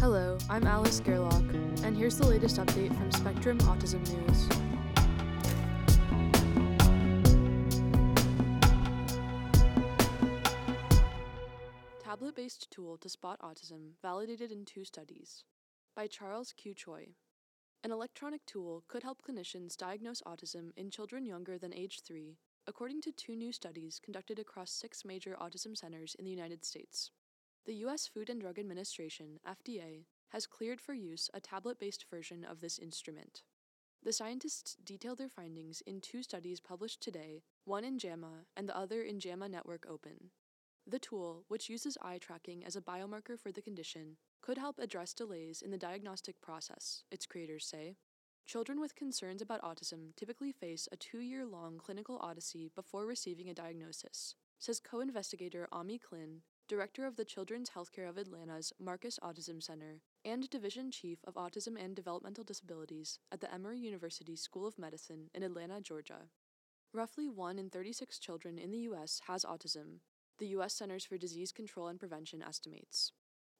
Hello, I'm Alice Gerlach, and here's the latest update from Spectrum Autism News. Tablet based tool to spot autism validated in two studies. By Charles Q. Choi. An electronic tool could help clinicians diagnose autism in children younger than age 3, according to two new studies conducted across six major autism centers in the United States. The U.S. Food and Drug Administration, FDA, has cleared for use a tablet based version of this instrument. The scientists detail their findings in two studies published today, one in JAMA and the other in JAMA Network Open. The tool, which uses eye tracking as a biomarker for the condition, could help address delays in the diagnostic process, its creators say. Children with concerns about autism typically face a two year long clinical odyssey before receiving a diagnosis, says co investigator Ami Klin, director of the Children's Healthcare of Atlanta's Marcus Autism Center and division chief of autism and developmental disabilities at the Emory University School of Medicine in Atlanta, Georgia. Roughly 1 in 36 children in the U.S. has autism, the U.S. Centers for Disease Control and Prevention estimates.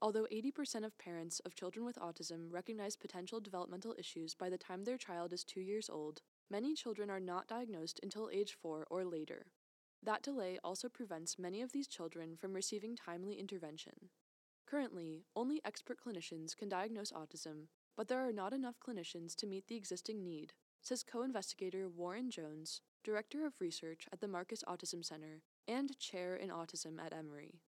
Although 80% of parents of children with autism recognize potential developmental issues by the time their child is two years old, many children are not diagnosed until age 4 or later. That delay also prevents many of these children from receiving timely intervention. Currently, only expert clinicians can diagnose autism, but there are not enough clinicians to meet the existing need, says co investigator Warren Jones, Director of Research at the Marcus Autism Center and Chair in Autism at Emory.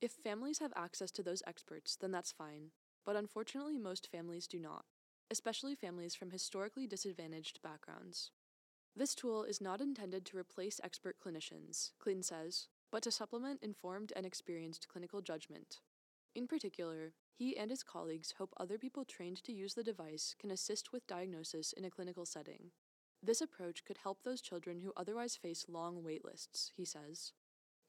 If families have access to those experts, then that's fine, but unfortunately, most families do not, especially families from historically disadvantaged backgrounds. This tool is not intended to replace expert clinicians, Klin says, but to supplement informed and experienced clinical judgment. In particular, he and his colleagues hope other people trained to use the device can assist with diagnosis in a clinical setting. This approach could help those children who otherwise face long waitlists, he says.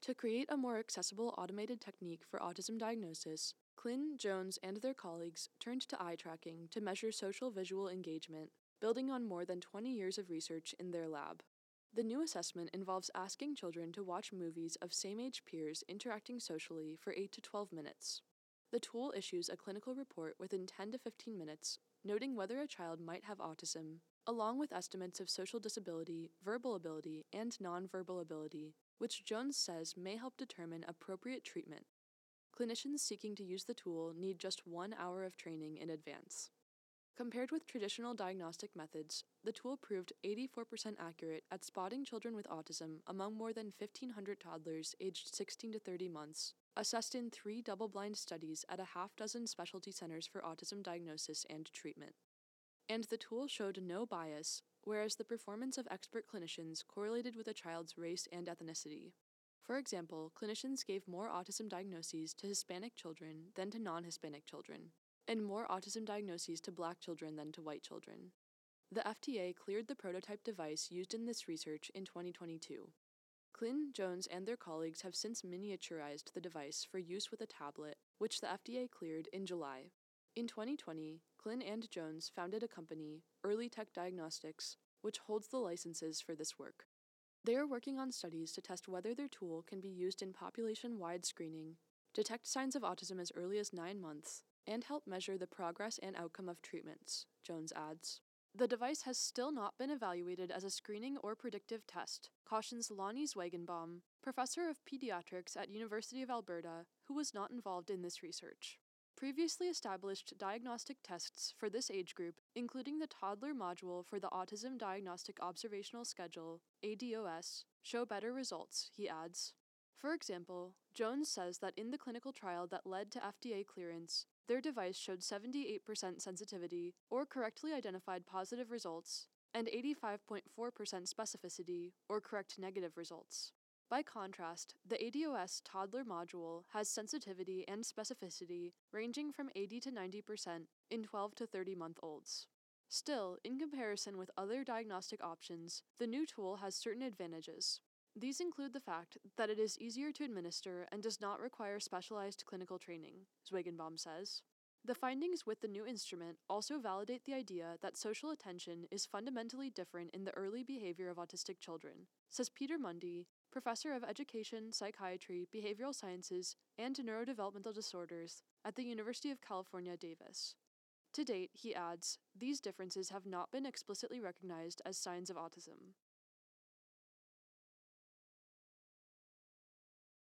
To create a more accessible automated technique for autism diagnosis, Klin, Jones, and their colleagues turned to eye tracking to measure social visual engagement building on more than 20 years of research in their lab. The new assessment involves asking children to watch movies of same age peers interacting socially for 8 to 12 minutes. The tool issues a clinical report within 10 to 15 minutes, noting whether a child might have autism, along with estimates of social disability, verbal ability, and nonverbal ability, which Jones says may help determine appropriate treatment. Clinicians seeking to use the tool need just one hour of training in advance. Compared with traditional diagnostic methods, the tool proved 84% accurate at spotting children with autism among more than 1,500 toddlers aged 16 to 30 months, assessed in three double blind studies at a half dozen specialty centers for autism diagnosis and treatment. And the tool showed no bias, whereas the performance of expert clinicians correlated with a child's race and ethnicity. For example, clinicians gave more autism diagnoses to Hispanic children than to non Hispanic children, and more autism diagnoses to black children than to white children. The FDA cleared the prototype device used in this research in 2022. Klin, Jones, and their colleagues have since miniaturized the device for use with a tablet, which the FDA cleared in July. In 2020, Klin and Jones founded a company, EarliTec Diagnostics, which holds the licenses for this work. They are working on studies to test whether their tool can be used in population wide screening, detect signs of autism as early as nine months, and help measure the progress and outcome of treatments, Jones adds. The device has still not been evaluated as a screening or predictive test, cautions Lonnie Zwaigenbaum, professor of pediatrics at University of Alberta, who was not involved in this research. Previously established diagnostic tests for this age group, including the toddler module for the Autism Diagnostic Observational Schedule, ADOS, show better results, he adds. For example, Jones says that in the clinical trial that led to FDA clearance, their device showed 78% sensitivity, or correctly identified positive results, and 85.4% specificity, or correct negative results. By contrast, the ADOS toddler module has sensitivity and specificity ranging from 80 to 90% in 12 to 30 month olds. Still, in comparison with other diagnostic options, the new tool has certain advantages. These include the fact that it is easier to administer and does not require specialized clinical training, Zwaigenbaum says. The findings with the new instrument also validate the idea that social attention is fundamentally different in the early behavior of autistic children, says Peter Mundy, professor of education, psychiatry, behavioral sciences, and neurodevelopmental disorders at the University of California, Davis. To date, he adds, these differences have not been explicitly recognized as signs of autism.